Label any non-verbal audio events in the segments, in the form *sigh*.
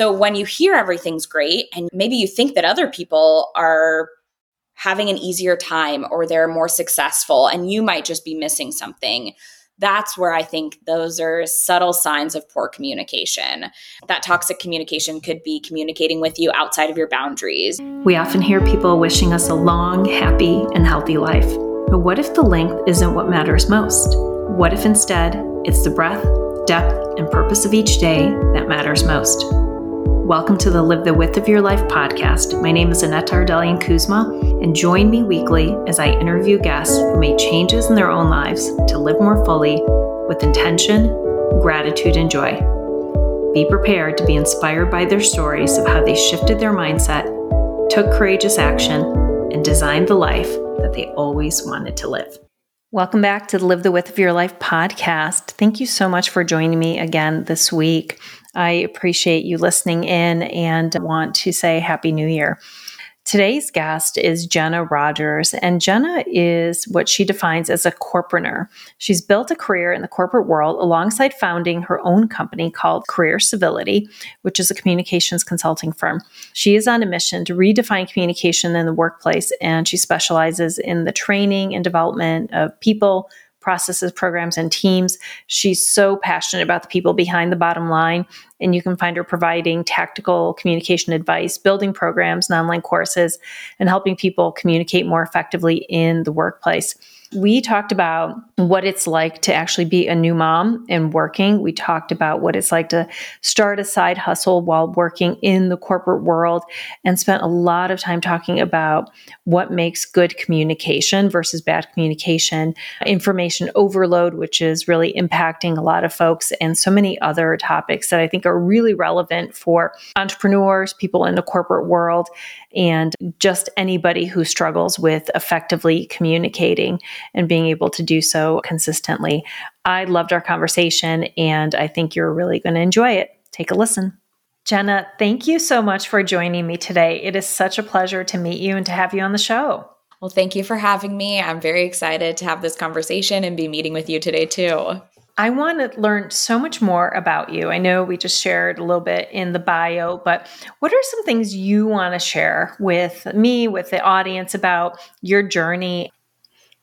So when you hear everything's great and maybe you think that other people are having an easier time or they're more successful and you might just be missing something that's where I think those are subtle signs of poor communication. That toxic communication could be communicating with you outside of your boundaries. We often hear people wishing us a long, happy, and healthy life. But what if the length isn't what matters most? What if instead it's the breadth, depth, and purpose of each day that matters most? Welcome to the Live the Width of Your Life podcast. My name is Annette Ardelian Kuzma, and join me weekly as I interview guests who made changes in their own lives to live more fully with intention, gratitude, and joy. Be prepared to be inspired by their stories of how they shifted their mindset, took courageous action, and designed the life that they always wanted to live. Welcome back to the Live the Width of Your Life podcast. Thank you so much for joining me again this week. I appreciate you listening in and want to say Happy New Year. Today's guest is Jenna Rogers, and Jenna is what she defines as a corporateur. She's built a career in the corporate world alongside founding her own company called Career Civility, which is a communications consulting firm. She is on a mission to redefine communication in the workplace, and she specializes in the training and development of people, processes, programs, and teams. She's so passionate about the people behind the bottom line. And you can find her providing tactical communication advice, building programs and online courses, and helping people communicate more effectively in the workplace. We talked about what it's like to actually be a new mom and working. We talked about what it's like to start a side hustle while working in the corporate world and spent a lot of time talking about what makes good communication versus bad communication, information overload, which is really impacting a lot of folks, and so many other topics that I think are really relevant for entrepreneurs, people in the corporate world, and just anybody who struggles with effectively communicating and being able to do so consistently. I loved our conversation and I think you're really going to enjoy it. Take a listen. Jenna, thank you so much for joining me today. It is such a pleasure to meet you and to have you on the show. Well, thank you for having me. I'm very excited to have this conversation and be meeting with you today, too. I want to learn so much more about you. I know we just shared a little bit in the bio, but what are some things you want to share with me, with the audience about your journey?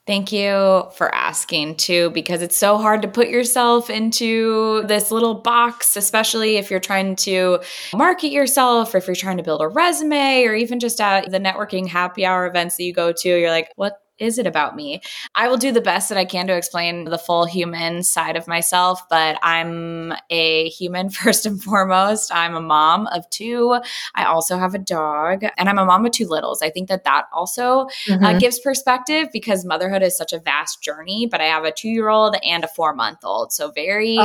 Thank you for asking too, because it's so hard to put yourself into this little box, especially if you're trying to market yourself or if you're trying to build a resume or even just at the networking happy hour events that you go to. You're like, what is it about me? I will do the best that I can to explain the full human side of myself, but I'm a human *laughs* first and foremost. I'm a mom of two. I also have a dog, and I'm a mom of two littles. I think that that also uh, mm-hmm. uh, gives perspective because motherhood is such a vast journey, but I have a two year old and a four month old. So, very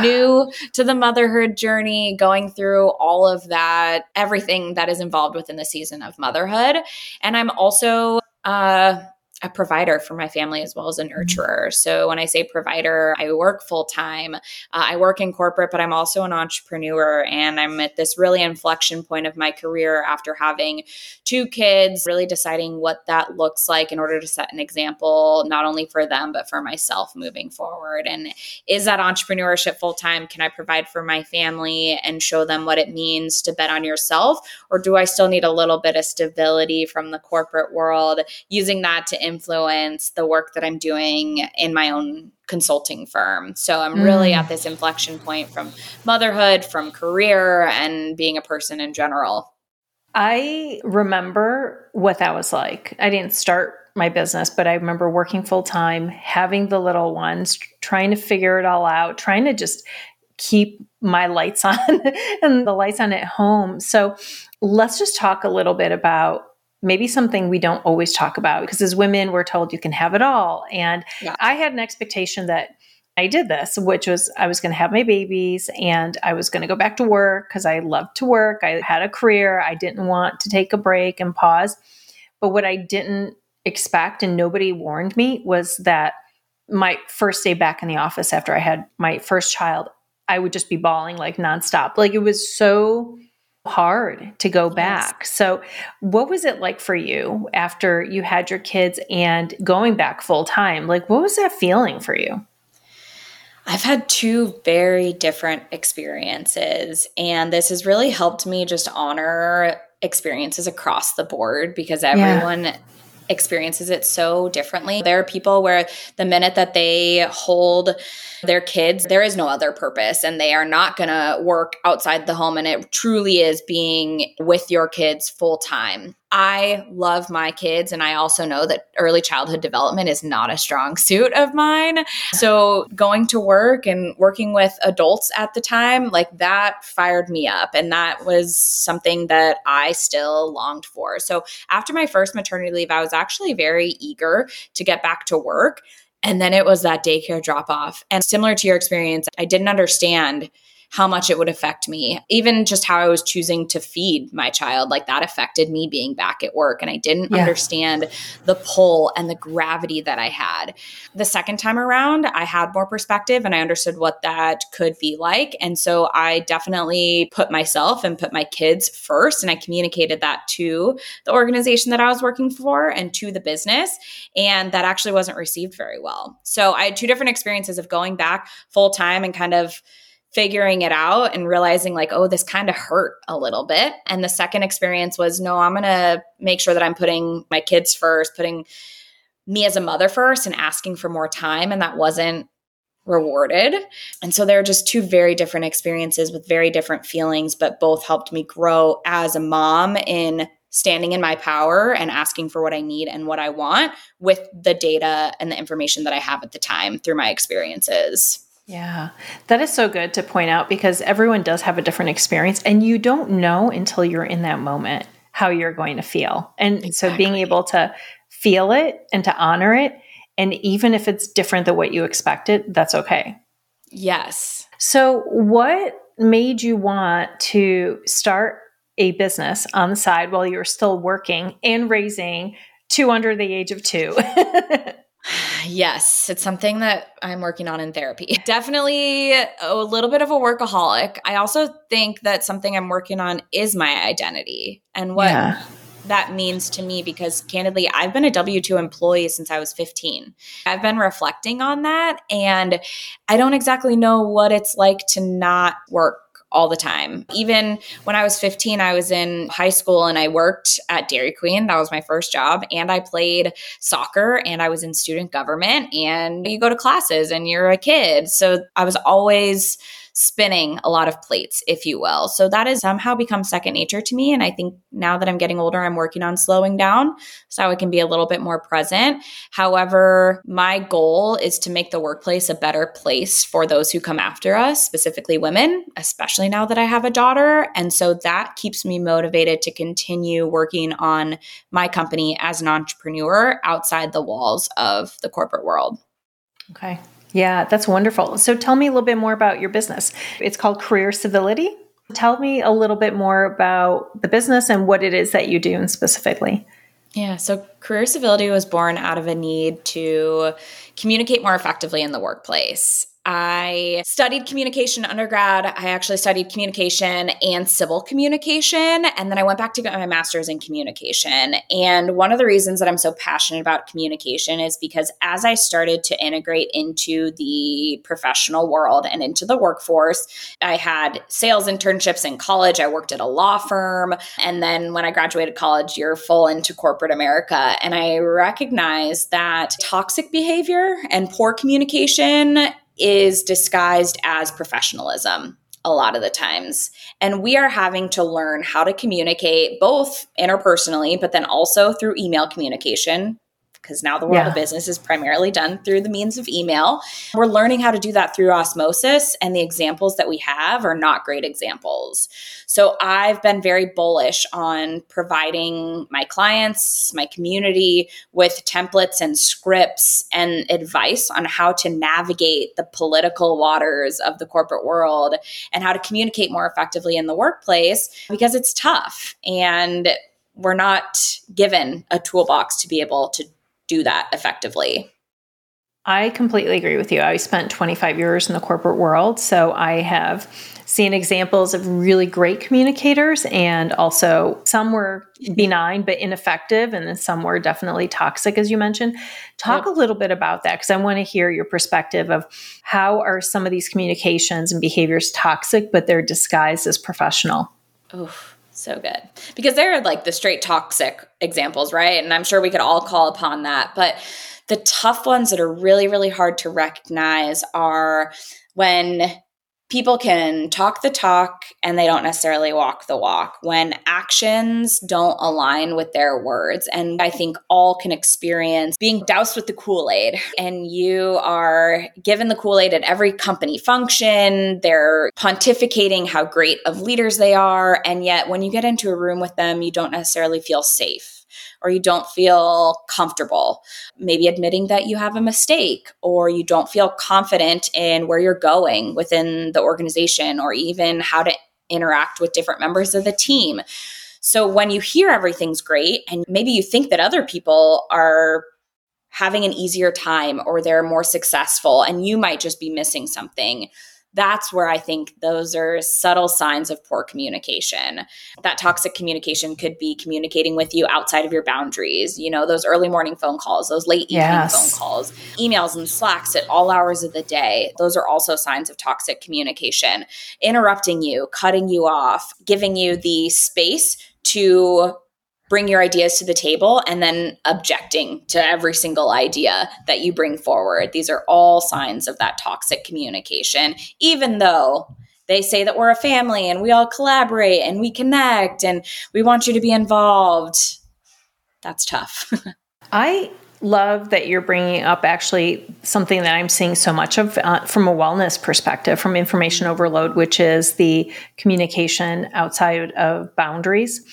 new to the motherhood journey, going through all of that, everything that is involved within the season of motherhood. And I'm also, uh, a provider for my family as well as a mm-hmm. nurturer. So when I say provider, I work full time. Uh, I work in corporate, but I'm also an entrepreneur and I'm at this really inflection point of my career after having two kids, really deciding what that looks like in order to set an example not only for them but for myself moving forward. And is that entrepreneurship full time? Can I provide for my family and show them what it means to bet on yourself or do I still need a little bit of stability from the corporate world using that to influence the work that I'm doing in my own consulting firm. So I'm really mm. at this inflection point from motherhood, from career, and being a person in general. I remember what that was like. I didn't start my business, but I remember working full time, having the little ones, trying to figure it all out, trying to just keep my lights *laughs* on and the lights on at home. So let's just talk a little bit about maybe something we don't always talk about because as women we're told you can have it all and yeah. i had an expectation that i did this which was i was going to have my babies and i was going to go back to work because i loved to work i had a career i didn't want to take a break and pause but what i didn't expect and nobody warned me was that my first day back in the office after i had my first child i would just be bawling like nonstop like it was so hard to go back. Yes. So, what was it like for you after you had your kids and going back full time? Like, what was that feeling for you? I've had two very different experiences, and this has really helped me just honor experiences across the board because everyone yeah. experiences it so differently. There are people where the minute that they hold their kids, there is no other purpose and they are not going to work outside the home. And it truly is being with your kids full time. I love my kids, and I also know that early childhood development is not a strong *laughs* suit of mine. So, going to work and working with adults at the time, like that fired me up. And that was something that I still longed for. So, after my first maternity leave, I was actually very eager to get back to work. And then it was that daycare drop off. And similar to your experience, I didn't understand how much it would affect me. Even just how I was choosing to feed my child, like that affected me being back at work. And I didn't yeah. understand the pull and the gravity that I had. The second time around, I had more perspective and I understood what that could be like. And so I definitely put myself and put my kids first. And I communicated that to the organization that I was working for and to the business. And that actually wasn't received very well. So I had two different experiences of going back full time and kind of figuring it out and realizing like oh this kind of hurt a little bit and the second experience was no i'm going to make sure that i'm putting my kids first putting me as a mother first and asking for more time and that wasn't rewarded and so they're just two very different experiences with very different feelings but both helped me grow as a mom in standing in my power and asking for what I need and what I want with the data and the information that I have at the time through my experiences. Yeah, that is so good to point out because everyone does have a different experience and you don't know until you're in that moment how you're going to feel. And exactly. so being able to feel it and to honor it, and even if it's different than what you expected, that's okay. Yes. So, what made you want to start a business on the side while you were still working and raising two under the age of two? *laughs* Yes, it's something that I'm working on in therapy. *laughs* Definitely a little bit of a workaholic. I also think that something I'm working on is my identity and what yeah. that means to me because candidly, I've been a W 2 employee since I was 15. I've been reflecting on that and I don't exactly know what it's like to not work all the time. Even when I was 15, I was in high school and I worked at Dairy Queen. That was my first job. And I played soccer and I was in student government. And you go to classes and you're a kid. So I was always spinning a lot of plates, if you will. So that has somehow become second nature to me. And I think now that I'm getting older, I'm working on slowing down so I can be a little bit more present. However, my goal is to make the workplace a better place for those who come after us, specifically women, especially now that I have a daughter. And so that keeps me motivated to continue working on my company as an entrepreneur outside the walls of the corporate world. Okay. Yeah, that's wonderful. So tell me a little bit more about your business. It's called Career Civility. Tell me a little bit more about the business and what it is that you do specifically. Yeah, so Career Civility was born out of a need to communicate more effectively in the workplace. I studied communication undergrad. I actually studied communication and civil communication. And then I went back to get my master's in communication. And one of the reasons that I'm so passionate about communication is because as I started to integrate into the professional world and into the workforce, I had sales internships in college. I worked at a law firm. And then when I graduated college, you're full into corporate America. And I recognized that toxic behavior and poor communication is disguised as professionalism a lot of the times. And we are having to learn how to communicate both interpersonally, but then also through email communication because now the world yeah. of business is primarily done through the means of email. We're learning how to do that through osmosis, and the examples that we have are not great examples. So I've been very bullish on providing my clients, my community with templates and scripts and advice on how to navigate the political waters of the corporate world and how to communicate more effectively in the workplace because it's tough and we're not given a toolbox to be able to do that effectively. I completely agree with you. I spent 25 years in the corporate world, so I have seen examples of really great communicators and also some were mm-hmm. benign but ineffective and then some were definitely toxic as you mentioned. Talk yep. a little bit about that because I want to hear your perspective of how are some of these communications and behaviors toxic but they're disguised as professional. Oof. So good. Because they're like the straight toxic examples, right? And I'm sure we could all call upon that. But the tough ones that are really, really hard to recognize are when people can talk the talk and they don't necessarily walk the walk when actions don't align with their words. And I think all can experience being doused with the Kool Aid and you are given the Kool Aid at every company function. They're pontificating how great of leaders they are. And yet, when you get into a room with them, you don't necessarily feel safe or you don't feel comfortable, maybe admitting that you have a mistake, or you don't feel confident in where you're going within the organization, or even how to interact with different members of the team. So when you hear everything's great, and maybe you think that other people are having an easier time or they're more successful, and you might just be missing something that's where I think those are subtle signs of poor communication. That toxic communication could be communicating with you outside of your boundaries, you know, those early morning phone calls, those late evening yes. phone calls, emails and slacks at all hours of the day. Those are also signs of toxic communication. Interrupting you, cutting you off, giving you the space to bring your ideas to the table and then objecting to every single idea that you bring forward. These are all signs of that toxic communication, even though they say that we're a family and we all collaborate and we connect and we want you to be involved. That's tough. *laughs* I love that you're bringing up actually something that I'm seeing so much of uh, from a wellness perspective, from information overload, which is the communication outside of boundaries.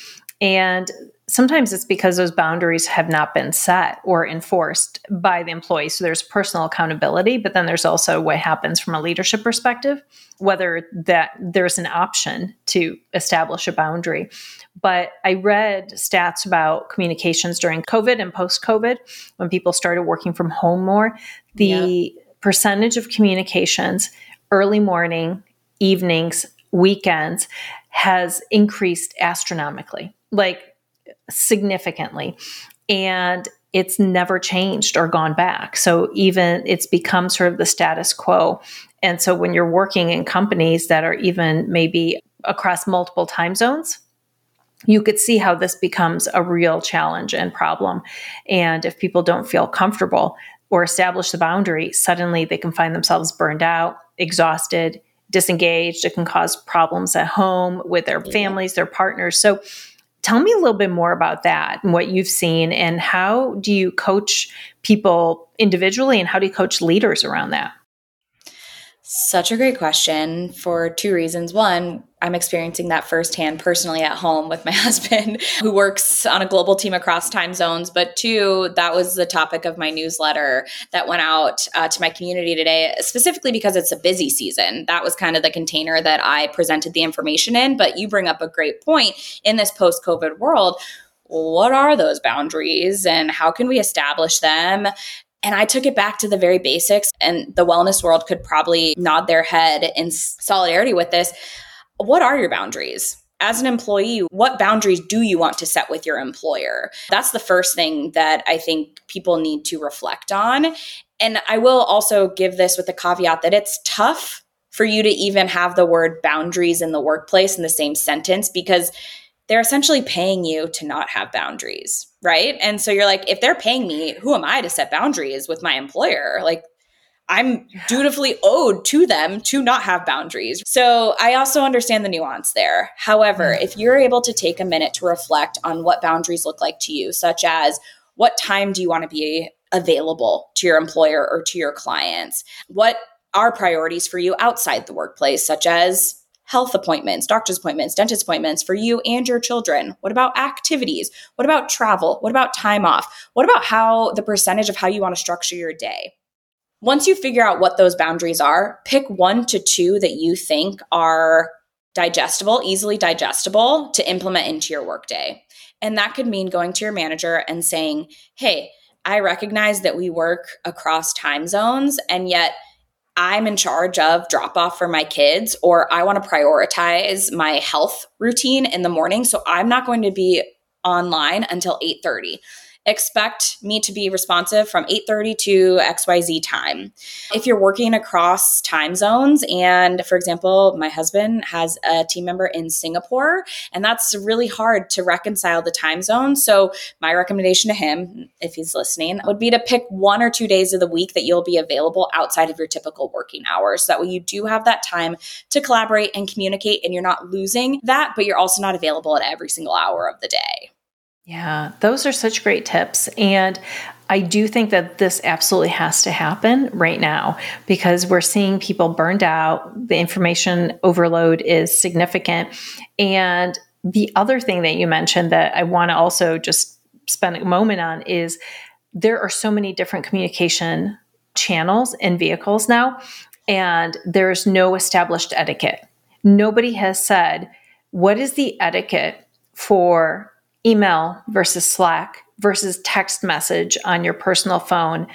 And sometimes it's because those boundaries have not been set or enforced by the employee. So there's personal accountability, but then there's also what happens from a leadership perspective, whether that there's an option to establish a boundary. But I read stats about communications during COVID and post COVID when people started working from home more. The yeah. percentage of communications early morning, evenings, weekends has increased astronomically. Like significantly. And it's never changed or gone back. So even it's become sort of the status quo. And so when you're working in companies that are even maybe across multiple time zones, you could see how this becomes a real challenge and problem. And if people don't feel comfortable or establish the boundary, suddenly they can find themselves burned out, exhausted, disengaged. It can cause problems at home with their mm-hmm. families, their partners. So Tell me a little bit more about that and what you've seen, and how do you coach people individually, and how do you coach leaders around that? Such a great question for two reasons. One, I'm experiencing that firsthand personally at home with my *laughs* husband, who works on a global team across time zones. But two, that was the topic of my newsletter that went out uh, to my community today, specifically because it's a busy season. That was kind of the container that I presented the information in. But you bring up a great point in this post COVID world what are those boundaries and how can we establish them? And I took it back to the very basics, and the wellness world could probably nod their head in solidarity with this. What are your boundaries? As an employee, what boundaries do you want to set with your employer? That's the first thing that I think people need to reflect on. And I will also give this with the caveat that it's tough for you to even have the word boundaries in the workplace in the same sentence because they're essentially paying you to not have boundaries, right? And so you're like, if they're paying me, who am I to set boundaries with my employer? Like, I'm dutifully owed to them to not have boundaries. So I also understand the nuance there. However, mm. if you're able to take a minute to reflect on what boundaries look like to you, such as what time do you want to be available to your employer or to your clients? What are priorities for you outside the workplace, such as health appointments, doctor's appointments, dentist appointments for you and your children? What about activities? What about travel? What about time off? What about how the percentage of how you want to structure your day? Once you figure out what those boundaries are, pick one to two that you think are digestible, easily digestible to implement into your workday. And that could mean going to your manager and saying, hey, I recognize that we work across time zones and yet I'm in charge of drop off for my kids or I want to prioritize my health routine in the morning so I'm not going to be online until 8:30 expect me to be responsive from 8:30 to XYZ time. If you're working across time zones and for example, my husband has a team member in Singapore and that's really hard to reconcile the time zone. So my recommendation to him if he's listening would be to pick one or two days of the week that you'll be available outside of your typical working hours. So that way you do have that time to collaborate and communicate and you're not losing that, but you're also not available at every single hour of the day. Yeah, those are such great tips. And I do think that this absolutely has to happen right now because we're seeing people burned out. The information overload is significant. And the other thing that you mentioned that I want to also just spend a moment on is there are so many different communication channels and vehicles now, and there's no established etiquette. Nobody has said, what is the etiquette for email versus Slack versus text message on your personal phone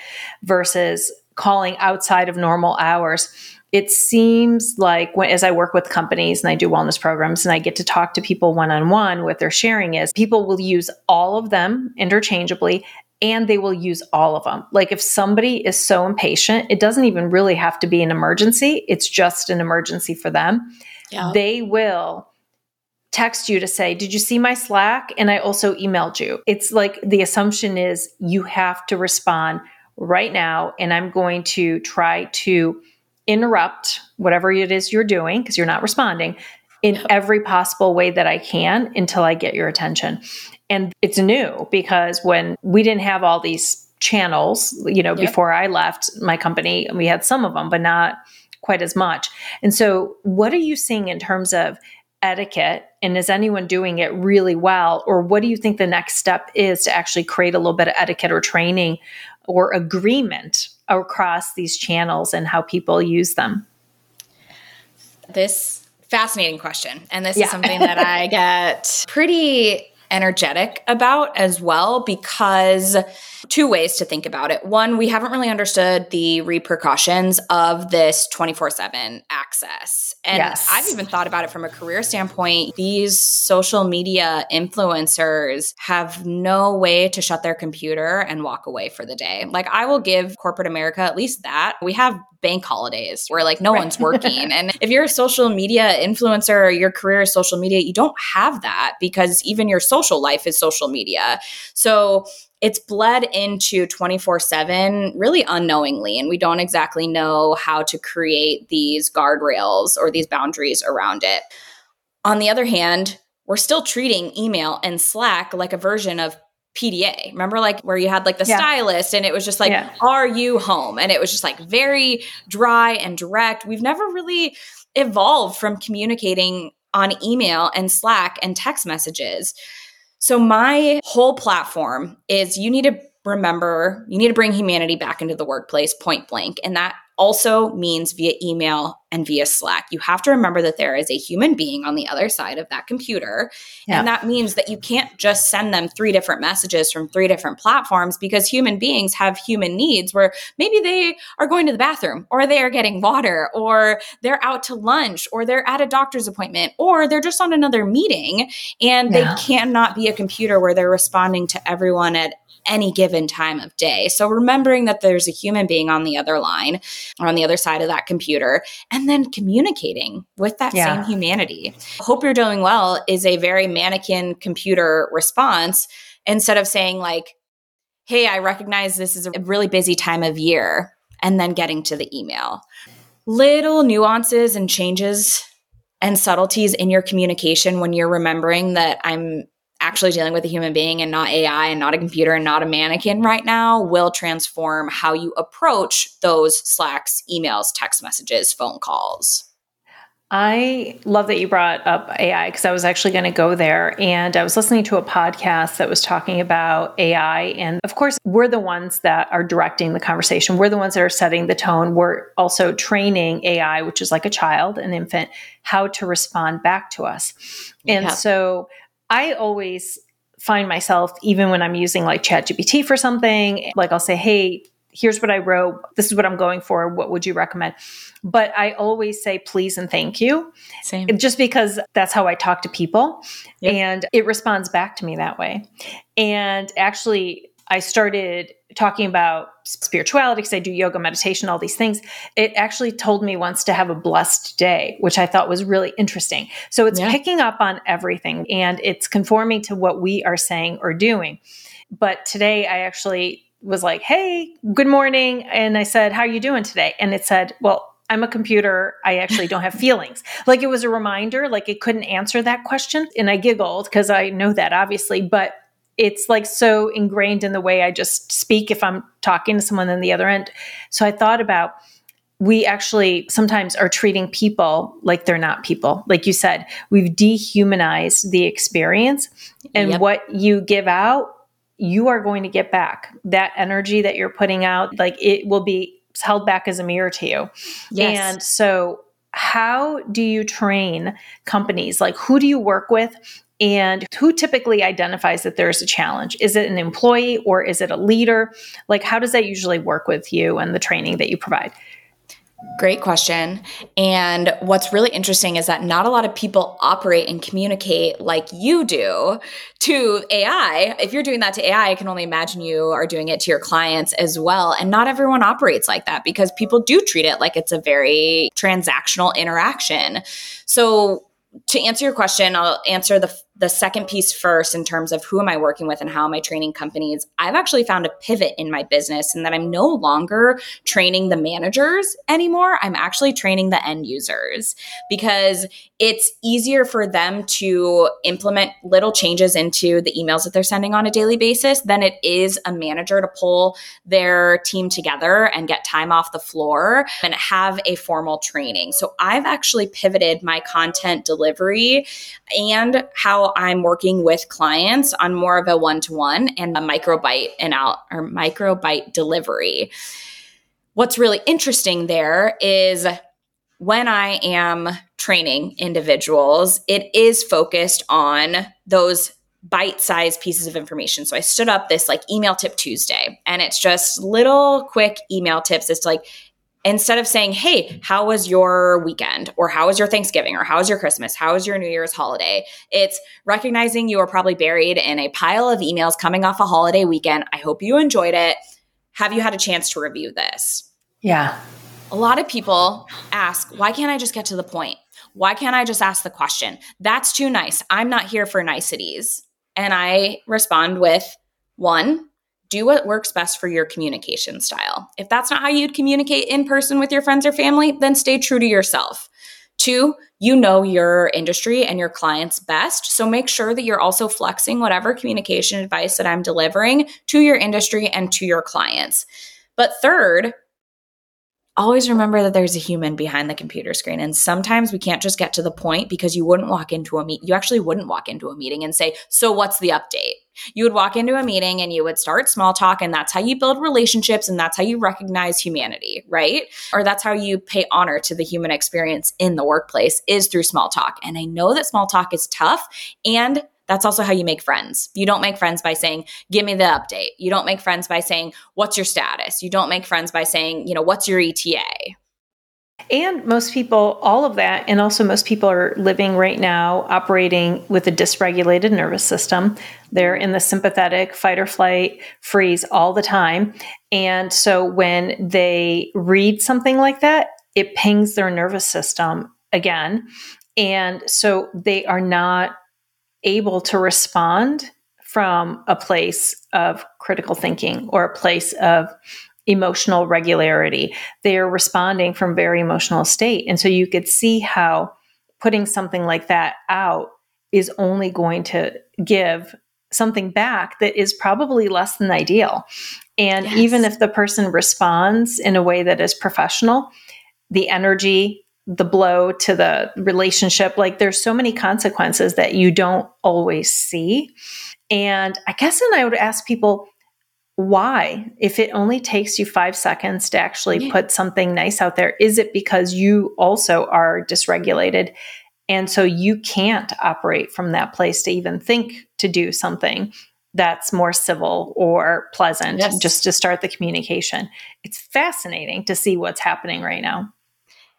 versus calling outside of normal hours. It seems like when, as I work with companies and I do wellness programs and I get to talk to people one on one, what they're sharing is people will use all of them interchangeably and they will use all of them. Like if somebody is so impatient, it doesn't even really have to be an emergency, it's just an emergency for them. Yeah. They will text you to say, Did you see my Slack? And I also emailed you. It's like the assumption is you have to respond right now. And I'm going to try to interrupt whatever it is you're doing because you're not responding in every possible way that I can until I get your attention. And it's new because when we didn't have all these channels, you know, yep. before I left my company, we had some of them, but not quite as much. And so, what are you seeing in terms of etiquette and is anyone doing it really well? Or what do you think the next step is to actually create a little bit of etiquette or training or agreement across these channels and how people use them? This fascinating question. And this yeah. is something that i *laughs* get pretty energetic about as well because two ways to think about it. One, we haven't really understood the repercussions of this 24 7 access. And yes. I've even thought about it from a career standpoint. These social media influencers have no way to shut their computer and walk away for the day. Like, I will give corporate America at least that. We have bank holidays where like no right. one's working. and if you're a social media influencer or your career is social media, you don't have that because even your social life is social media. So it's bled into 24 7 really unknowingly. And we don't exactly know how to create these guardrails or these boundaries around it. On the other hand, we're still treating email and Slack like a version of PDA. Remember, like where you had like the yeah. stylus and it was just like, yeah. Are you home? And it was just like very dry and direct. We've never really evolved from communicating on email and Slack and text messages. So, my whole platform is you need to remember, you need to bring humanity back into the workplace point blank. And that also means via email and via Slack. You have to remember that there is a human being on the other side of that computer. Yeah. And that means that you can't just send them three different messages from three different platforms because human beings have human needs where maybe they are going to the bathroom or they are getting water or they're out to lunch or they're at a doctor's appointment or they're just on another meeting and yeah. they cannot be a computer where they're responding to everyone at any given time of day. So remembering that there's a human being on the other line or on the other side of that computer and then communicating with that yeah. same humanity. Hope you're doing well is a very mannequin computer response instead of saying like, Hey, I recognize this is a really busy time of year and then getting to the email. Little nuances and changes and subtleties in your communication when you're remembering that I'm actually dealing with a human being and not AI and not a computer and not a mannequin right now will transform how you approach those Slacks, emails, text messages, phone calls. I love that you brought up AI because I was actually going to go there. And I was listening to a podcast that was talking about AI. And of course, we're the ones that are directing the conversation. We're the ones that are setting the tone. We're also training AI, which is like a child, an infant, how to respond back to us. And yeah. so I always find myself, even when I'm using like ChatGPT for something, like I'll say, hey, here's what I wrote. This is what I'm going for. What would you recommend? But I always say please and thank you. Same. Just because that's how I talk to people. Yep. And it responds back to me that way. And actually, I started talking about spirituality because I do yoga, meditation, all these things. It actually told me once to have a blessed day, which I thought was really interesting. So it's yeah. picking up on everything and it's conforming to what we are saying or doing. But today I actually was like, "Hey, good morning," and I said, "How are you doing today?" And it said, "Well, I'm a computer. I actually don't have feelings. Like it was a reminder, like it couldn't answer that question. And I giggled because I know that obviously, but it's like so ingrained in the way I just speak if I'm talking to someone on the other end. So I thought about we actually sometimes are treating people like they're not people. Like you said, we've dehumanized the experience and yep. what you give out you are going to get back that energy that you're putting out like it will be held back as a mirror to you yes. and so how do you train companies like who do you work with and who typically identifies that there's a challenge is it an employee or is it a leader like how does that usually work with you and the training that you provide Great question. And what's really interesting is that not a lot of people operate and communicate like you do to AI. If you're doing that to AI, I can only imagine you are doing it to your clients as well. And not everyone operates like that because people do treat it like it's a very transactional interaction. So, to answer your question, I'll answer the the second piece first in terms of who am I working with and how am I training companies, I've actually found a pivot in my business and that I'm no longer training the managers anymore. I'm actually training the end users because it's easier for them to implement little changes into the emails that they're sending on a daily basis than it is a manager to pull their team together and get time off the floor and have a formal training. So I've actually pivoted my content delivery and how I'm working with clients on more of a one to one and a microbyte and out or microbyte delivery. What's really interesting there is when I am training individuals, it is focused on those bite sized pieces of information. So I stood up this like email tip Tuesday and it's just little quick email tips. It's like, instead of saying, Hey, how was your weekend? Or how was your Thanksgiving? Or how was your Christmas? How was your New Year's holiday? It's recognizing you are probably buried in a pile of emails coming off a holiday weekend. I hope you enjoyed it. Have you had a chance to review this? Yeah. A lot of people ask, Why can't I just get to the point? Why can't I just ask the question? That's too nice. I'm not here for niceties. And I respond with, one, do what works best for your communication style. If that's not how you'd communicate in person with your friends or family, then stay true to yourself. Two, you know your industry and your clients best. So make sure that you're also flexing whatever communication advice that I'm delivering to your industry and to your clients. But third, always remember that there's a human behind the computer screen. And sometimes we can't just get to the point because you wouldn't walk into a meet. You actually wouldn't walk into a meeting and say, So what's the update? You would walk into a meeting and you would start small talk, and that's how you build relationships and that's how you recognize humanity, right? Or that's how you pay honor to the human experience in the workplace is through small talk. And I know that small talk is tough and that's also how you make friends. You don't make friends by saying, give me the update. You don't make friends by saying, what's your status? You don't make friends by saying, you know, what's your ETA? And most people, all of that, and also most people are living right now operating with a dysregulated nervous system. They're in the sympathetic fight or flight freeze all the time. And so when they read something like that, it pings their nervous system again. And so they are not able to respond from a place of critical thinking or a place of emotional regularity. They are responding from very emotional state. And so you could see how putting something like that out is only going to give something back that is probably less than ideal. And yes. even if the person responds in a way that is professional, the energy the blow to the relationship. Like there's so many consequences that you don't always see. And I guess then I would ask people, why? If it only takes you five seconds to actually yeah. put something nice out there, is it because you also are dysregulated? And so you can't operate from that place to even think to do something that's more civil or pleasant yes. just to start the communication. It's fascinating to see what's happening right now.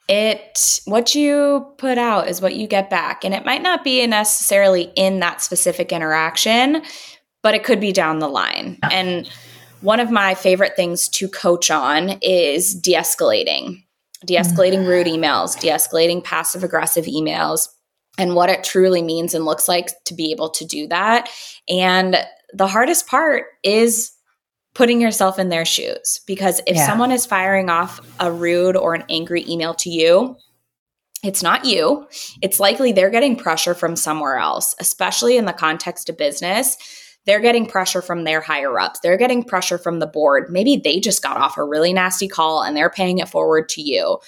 It what you put out is what you get back and it might not be necessarily in that specific interaction, but it could be down the line. And one of my favorite things to coach on is de-escalating. De-escalating mm. rude emails, de-escalating passive aggressive emails and what it truly means and looks like to be able to do that. And the hardest part is putting yourself in their shoes because if yeah. someone is firing off a rude or an angry email to you, it's not you. It's likely they're getting pressure from somewhere else, especially in the context of business. They're getting pressure from their higher ups. They're getting pressure from the board. Maybe they just got off a really nasty call and they're paying it forward to you.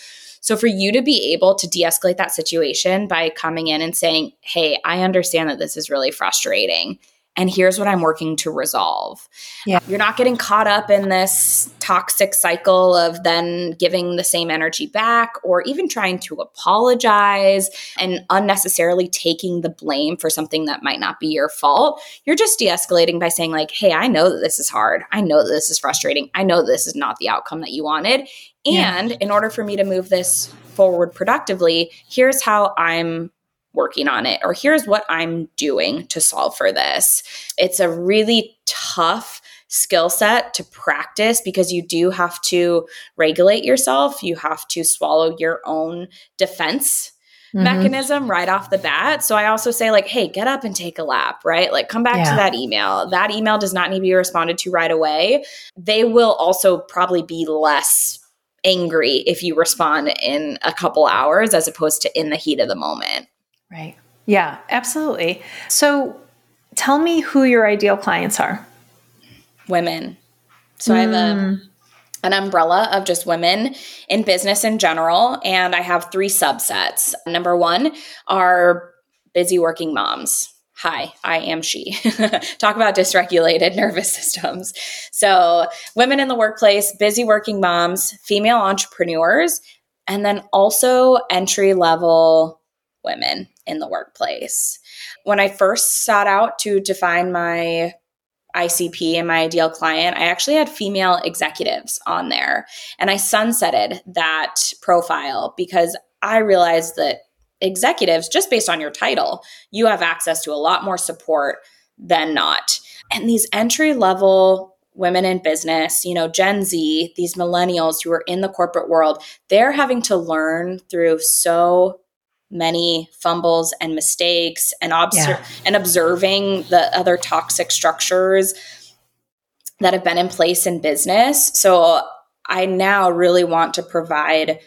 So, for you to be able to de escalate that situation by coming in and saying, Hey, I understand that this is really frustrating and here's what I'm working to resolve. Yeah. You're not getting caught up in this toxic cycle of then giving the same energy back or even trying to apologize and unnecessarily taking the blame for something that might not be your fault. You're just de escalating by saying, like, hey, I know that this is hard. I know that this is frustrating. I know this is not the outcome that you wanted. And yeah. in order for me to move this forward productively, here's how I'm working on it, or here's what I'm doing to solve for this. It's a really tough skill set to practice because you do have to regulate yourself. You have to swallow your own defense mm-hmm. mechanism right off the bat. So I also say, like, hey, get up and take a lap, right? Like, come back yeah. to that email. That email does not need to be responded to right away. They will also probably be less angry if you respond in a couple hours as opposed to in the heat of the moment. Right. Yeah, absolutely. So tell me who your ideal clients are. Women. So mm. I have a hmm. an umbrella of just women in business in general and I have three subsets. Number 1 are busy working moms. Hi, I am she. *laughs* Talk about dysregulated *laughs* nervous systems. So, women in the workplace, busy working moms, female entrepreneurs, and then also entry level women in the workplace. When I first sought out to define my ICP and my ideal client, I actually had female executives on there. And I sunsetted that profile because I realized that executives, just based on your title, you have access to a lot more support than not. And these entry level women in business, you know, Gen Z, these millennials who are in the corporate world, they're having to learn through so many fumbles and mistakes and, obser- yeah. and observing the other toxic structures that have been in place in business. So I now really want to provide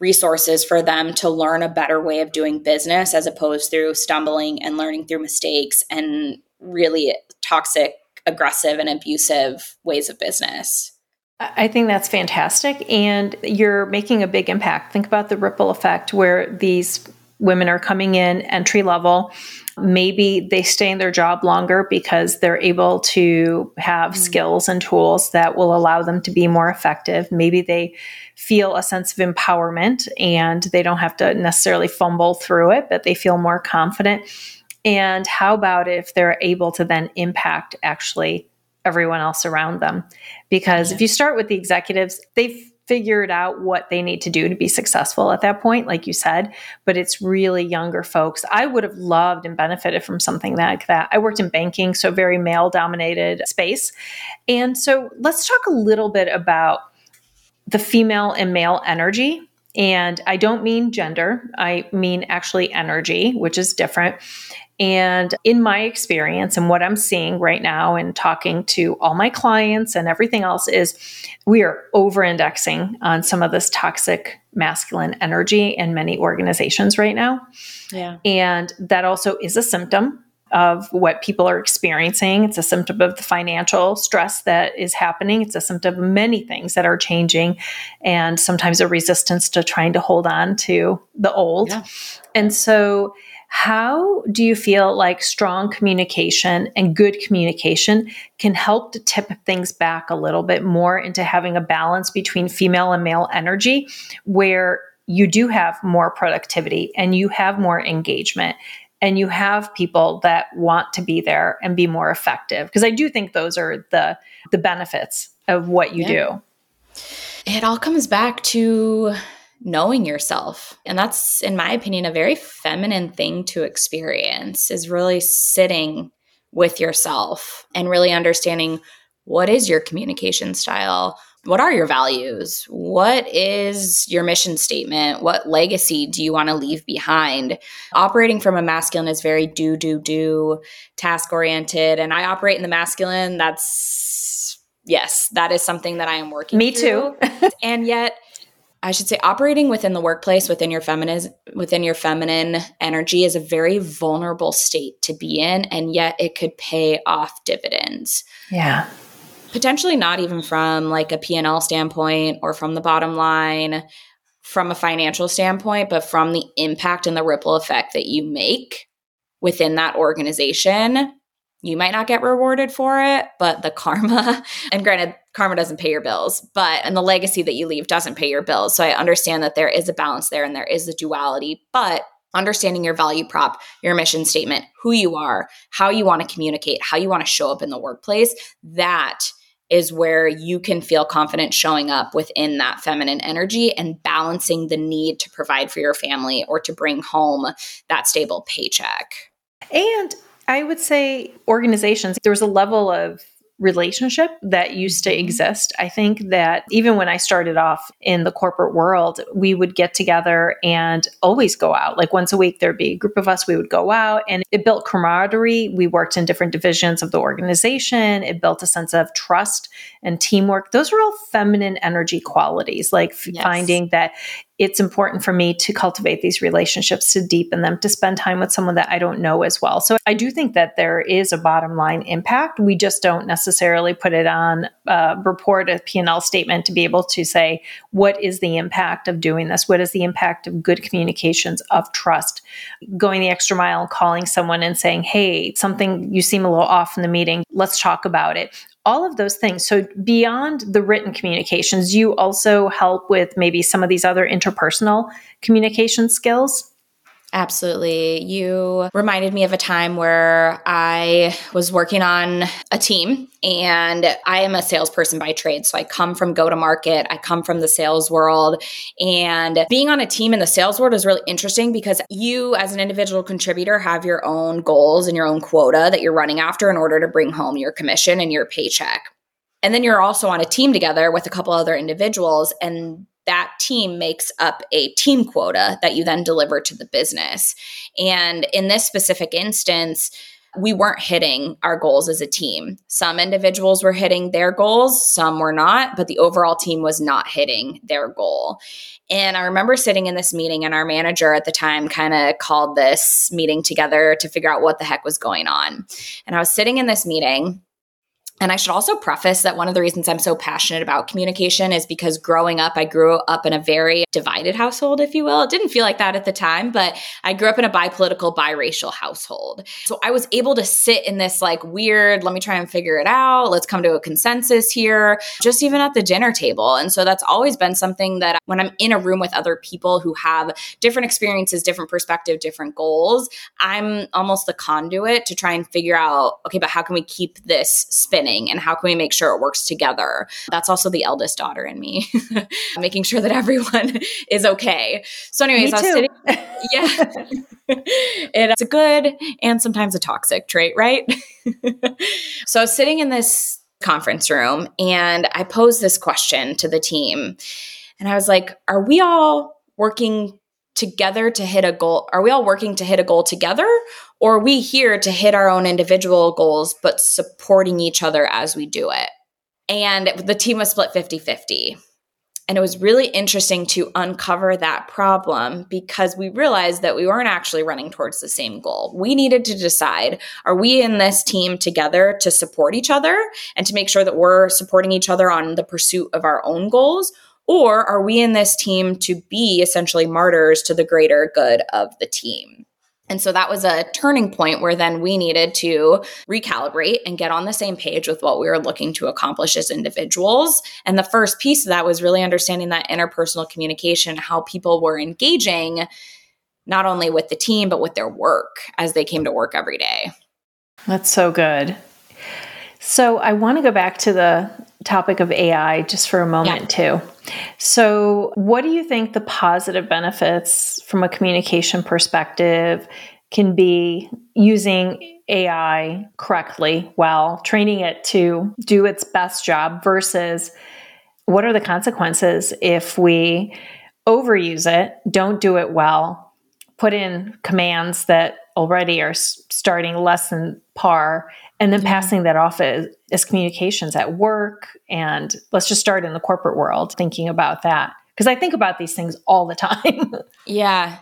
resources for them to learn a better way of doing business as opposed through stumbling and learning through mistakes and really toxic, aggressive, and abusive ways of business. I think that's fantastic. And you're making a big impact. Think about the ripple effect where these women are coming in entry level. Maybe they stay in their job longer because they're able to have mm-hmm. skills and tools that will allow them to be more effective. Maybe they feel a sense of empowerment and they don't have to necessarily fumble through it, but they feel more confident. And how about if they're able to then impact actually everyone else around them. Because yeah. if you start with the executives, they've figured out what they need to do to be successful at that point, like you said, but it's really younger folks. I would have loved and benefited from something like that. I worked in banking, so very male dominated space. And so let's talk a little bit about the female and male energy. And I don't mean gender, I mean actually energy, which is different. And in my experience and what I'm seeing right now and talking to all my clients and everything else is we are over indexing on some of this toxic masculine energy in many organizations right now. Yeah. And that also is a symptom of what people are experiencing. It's a symptom of the financial stress that is happening. It's a symptom of many things that are changing and sometimes a resistance to trying to hold on to the old. Yeah. And so how do you feel like strong communication and good communication can help to tip things back a little bit more into having a balance between female and male energy where you do have more productivity and you have more engagement and you have people that want to be there and be more effective because i do think those are the the benefits of what you yeah. do it all comes back to knowing yourself and that's in my opinion a very feminine thing to experience is really sitting with yourself and really understanding what is your communication style what are your values? What is your mission statement? What legacy do you want to leave behind? Operating from a masculine is very do, do, do, task oriented. And I operate in the masculine. That's, yes, that is something that I am working Me through. too. *laughs* and yet, I should say operating within the workplace within your feminine within your feminine energy is a very vulnerable state to be in and yet it could pay off dividends. Yeah potentially not even from like a P&L standpoint or from the bottom line from a financial standpoint but from the impact and the ripple effect that you make within that organization you might not get rewarded for it but the karma *laughs* and granted karma doesn't pay your bills but and the legacy that you leave doesn't pay your bills so i understand that there is a balance there and there is a duality but understanding your value prop, your mission statement, who you are, how you want to communicate, how you want to show up in the workplace, that is where you can feel confident showing up within that feminine energy and balancing the need to provide for your family or to bring home that stable paycheck. And I would say organizations, there was a level of relationship that used to mm-hmm. exist. I think that even when I started off in the corporate world, we would get together and always go out. Like once a week, there'd be a group of us, we would go out and it built camaraderie. We worked in different divisions of the organization. It built a sense of trust and teamwork. Those are all feminine energy qualities, like yes. finding that it's important for me to cultivate these relationships, to deepen them, to spend time with someone that I don't know as well. So I do think that there is a bottom line impact. We just don't necessarily put it on uh, report a P&L statement to be able to say, what is the impact of doing this? What is the impact of good communications, of trust, going the extra mile, calling someone and saying, hey, something you seem a little off in the meeting, let's talk about it all of those things. So, beyond the written communications, you also help with maybe some of these other interpersonal communication skills. Absolutely. You reminded me of a time where I was working on a team and I am a salesperson by trade. So I come from go to market, I come from the sales world. And being on a team in the sales world is really interesting because you, as an individual contributor, have your own goals and your own quota that you're running after in order to bring home your commission and your paycheck. And then you're also on a team together with a couple other individuals. And that team makes up a team quota that you then deliver to the business. And in this specific instance, we weren't hitting our goals as a team. Some individuals were hitting their goals, some were not, but the overall team was not hitting their goal. And I remember sitting in this meeting, and our manager at the time kind of called this meeting together to figure out what the heck was going on. And I was sitting in this meeting and I should also preface that one of the reasons I'm so passionate about communication is because growing up, I grew up in a very divided household, if you will. It didn't feel like that at the time, but I grew up in a bipolitical, biracial household. So I was able to sit in this like weird, let me try and figure it out. Let's come to a consensus here, just even at the dinner table. And so that's always been something that when I'm in a room with other people who have different experiences, different perspective, different goals, I'm almost the conduit to try and figure out, okay, but how can we keep this spinning? And how can we make sure it works together? That's also the eldest daughter in me, *laughs* making sure that everyone *laughs* is okay. So, anyways, I was sitting, *laughs* yeah, it's a good and sometimes a toxic trait, right? so, I was sitting in this conference room and I posed this question to the team. And I was like, are we all working together to hit a goal? Are we all working to hit a goal together? Or we here to hit our own individual goals, but supporting each other as we do it? And the team was split 50 50. And it was really interesting to uncover that problem because we realized that we weren't actually running towards the same goal. We needed to decide are we in this team together to support each other and to make sure that we're supporting each other on the pursuit of our own goals? Or are we in this team to be essentially martyrs to the greater good of the team? And so that was a turning point where then we needed to recalibrate and get on the same page with what we were looking to accomplish as individuals. And the first piece of that was really understanding that interpersonal communication, how people were engaging not only with the team, but with their work as they came to work every day. That's so good. So I want to go back to the topic of AI just for a moment, yeah. too. So, what do you think the positive benefits from a communication perspective can be using AI correctly while training it to do its best job versus what are the consequences if we overuse it, don't do it well, put in commands that already are starting less than par and then passing that off as, as communications at work and let's just start in the corporate world thinking about that. Because i think about these things all the *laughs* time. Yeah.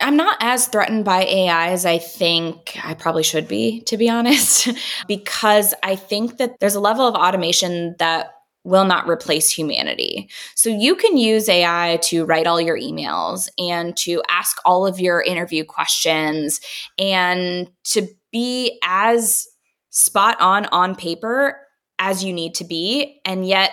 I'm not as threatened by ai as i think i probably should be to be honest *laughs* because i think that there's a level of automation that will not replace humanity. So you can use AI to write all your emails and to ask all of your interview questions and to be as spot on on paper as you need to be. And yet,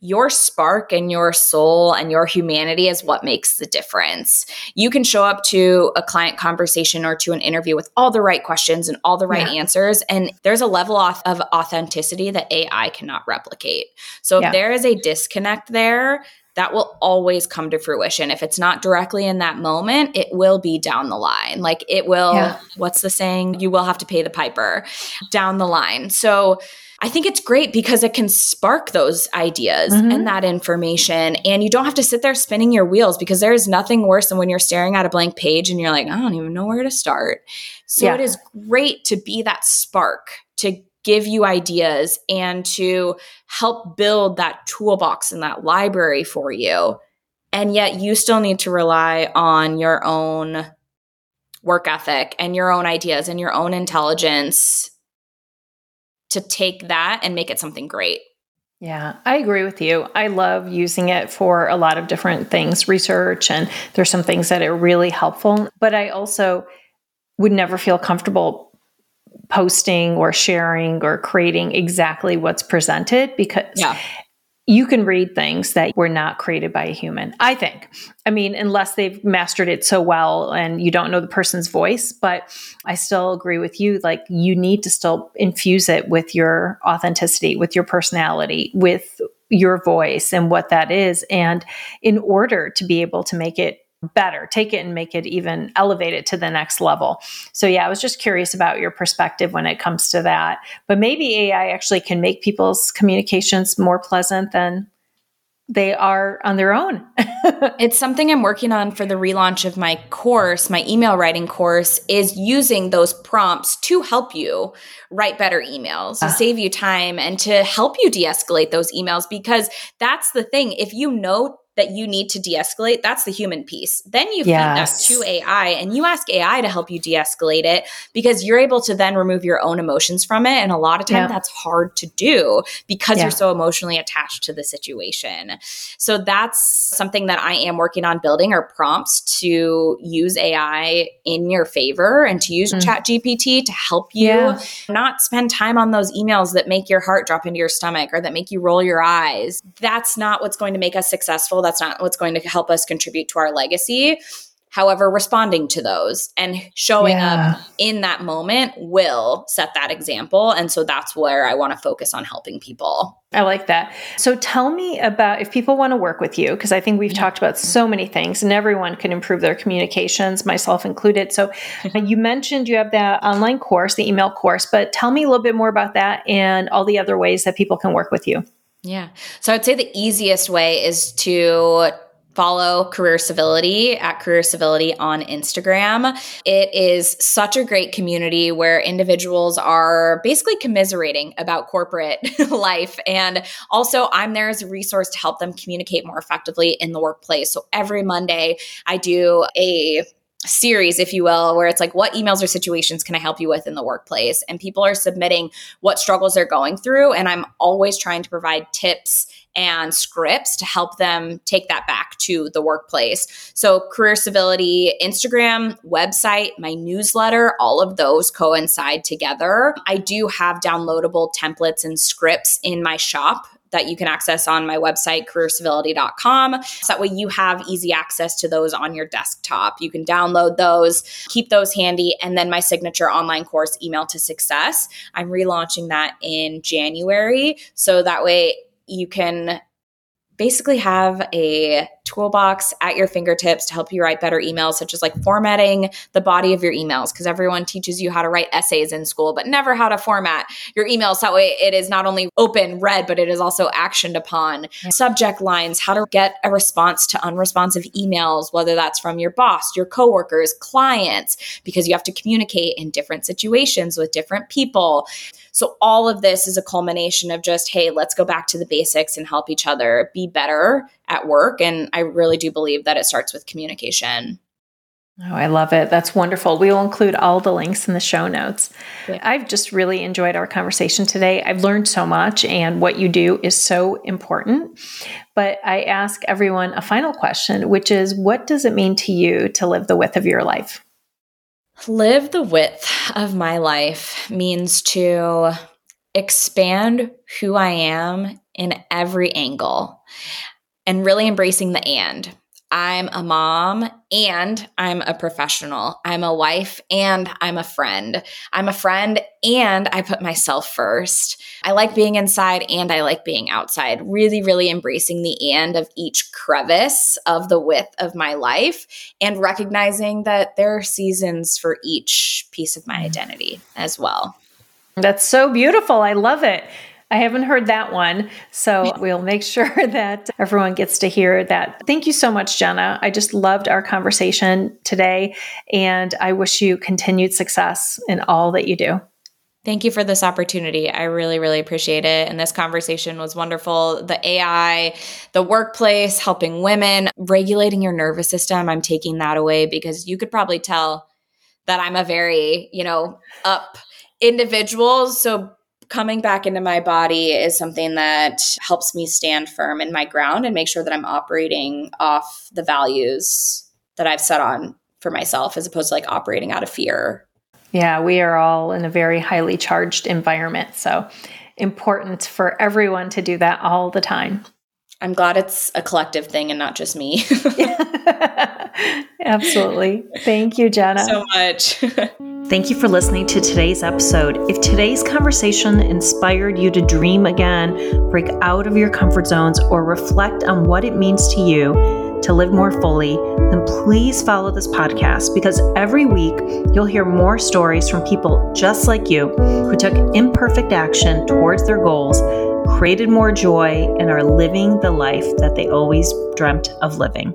your spark and your soul and your humanity is what makes the difference. You can show up to a client conversation or to an interview with all the right questions and all the right yeah. answers. And there's a level off of authenticity that AI cannot replicate. So yeah. if there is a disconnect there, that will always come to fruition. If it's not directly in that moment, it will be down the line. Like it will, yeah. what's the saying? You will have to pay the piper down the line. So I think it's great because it can spark those ideas mm-hmm. and that information. And you don't have to sit there spinning your wheels because there is nothing worse than when you're staring at a blank page and you're like, I don't even know where to start. So yeah. it is great to be that spark to give you ideas and to help build that toolbox and that library for you. And yet you still need to rely on your own work ethic and your own ideas and your own intelligence to take that and make it something great. Yeah, I agree with you. I love using it for a lot of different things, research, and there's some things that are really helpful. But I also would never feel comfortable posting or sharing or creating exactly what's presented because yeah. you can read things that were not created by a human, I think. I mean, unless they've mastered it so well and you don't know the person's voice, but I still agree with you. Like, you need to still infuse it with your authenticity, with your personality, with your voice and what that is. And in order to be able to make it better, take it and make it even elevate it to the next level. So, yeah, I was just curious about your perspective when it comes to that. But maybe AI actually can make people's communications more pleasant than they are on their own. *laughs* it's something I'm working on for the relaunch of my course, my email writing course, is using those prompts to help you write better emails, to uh. save you time, and to help you de escalate those emails. Because that's the thing. If you know that you need to de-escalate that's the human piece then you yes. feed that to ai and you ask ai to help you de-escalate it because you're able to then remove your own emotions from it and a lot of time yeah. that's hard to do because yeah. you're so emotionally attached to the situation so that's something that i am working on building are prompts to use ai in your favor and to use mm. chat gpt to help you yeah. not spend time on those emails that make your heart drop into your stomach or that make you roll your eyes that's not what's going to make us successful that's not what's going to help us contribute to our legacy. However, responding to those and showing yeah. up in that moment will set that example. And so that's where I want to focus on helping people. I like that. So tell me about if people want to work with you, because I think we've mm-hmm. talked about so many things and everyone can improve their communications, myself included. So uh, you mentioned you have that online course, the email course, but tell me a little bit more about that and all the other ways that people can work with you. Yeah. So I'd say the easiest way is to follow Career Civility at Career Civility on Instagram. It is such a great community where individuals are basically commiserating about corporate *laughs* life. And also, I'm there as a resource to help them communicate more effectively in the workplace. So every Monday, I do a series, if you will, where it's like, what emails or situations can I help you with in the workplace? And people are submitting what struggles they're going through. And I'm always trying to provide tips and scripts to help them take that back to the workplace. So, career civility, Instagram, website, my newsletter, all of those coincide together. I do have downloadable templates and scripts in my shop that you can access on my website, careercivility.com. So that way you have easy access to those on your desktop. You can download those, keep those handy. And then my signature online course, Email to Success, I'm relaunching that in January. So that way you can basically have a toolbox at your fingertips to help you write better emails, such as like formatting the body of your emails, because everyone teaches you how to write essays in school, but never how to format your emails. That way it is not only open, read, but it is also actioned upon. Yeah. Subject lines, how to get a response to unresponsive emails, whether that's from your boss, your coworkers, clients, because you have to communicate in different situations with different people. So all of this is a culmination of just, hey, let's go back to the basics and help each other be better at work. And I really do believe that it starts with communication. Oh, I love it. That's wonderful. We will include all the links in the show notes. Yeah. I've just really enjoyed our conversation today. I've learned so much, and what you do is so important. But I ask everyone a final question, which is what does it mean to you to live the width of your life? Live the width of my life means to expand who I am in every angle and really embracing the and. I'm a mom and I'm a professional. I'm a wife and I'm a friend. I'm a friend and I put myself first. I like being inside and I like being outside. Really, really embracing the and of each crevice of the width of my life and recognizing that there are seasons for each piece of my mm. identity as well. That's so beautiful. I love it. I haven't heard that one. So we'll make sure *laughs* that everyone gets to hear that. Thank you so much, Jenna. I just loved our conversation today, and I wish you continued success in all that you do. Thank you for this opportunity. I really, really appreciate it. And this conversation was wonderful. The AI, the workplace, helping women, regulating your nervous system. I'm taking that away because you could probably tell that I'm a very, you know, up individual. So coming back into my body is something that helps me stand firm in my ground and make sure that I'm operating off the values that I've set on for myself as opposed to like operating out of fear. Yeah, we are all in a very highly charged environment. So important for everyone to do that all the time. I'm glad it's a collective thing and not just me. *laughs* *laughs* Absolutely. Thank you, Jenna. So much. *laughs* Thank you for listening to today's episode. If today's conversation inspired you to dream again, break out of your comfort zones, or reflect on what it means to you to live more fully, then please follow this podcast because every week you'll hear more stories from people just like you who took imperfect action towards their goals, created more joy, and are living the life that they always dreamt of living.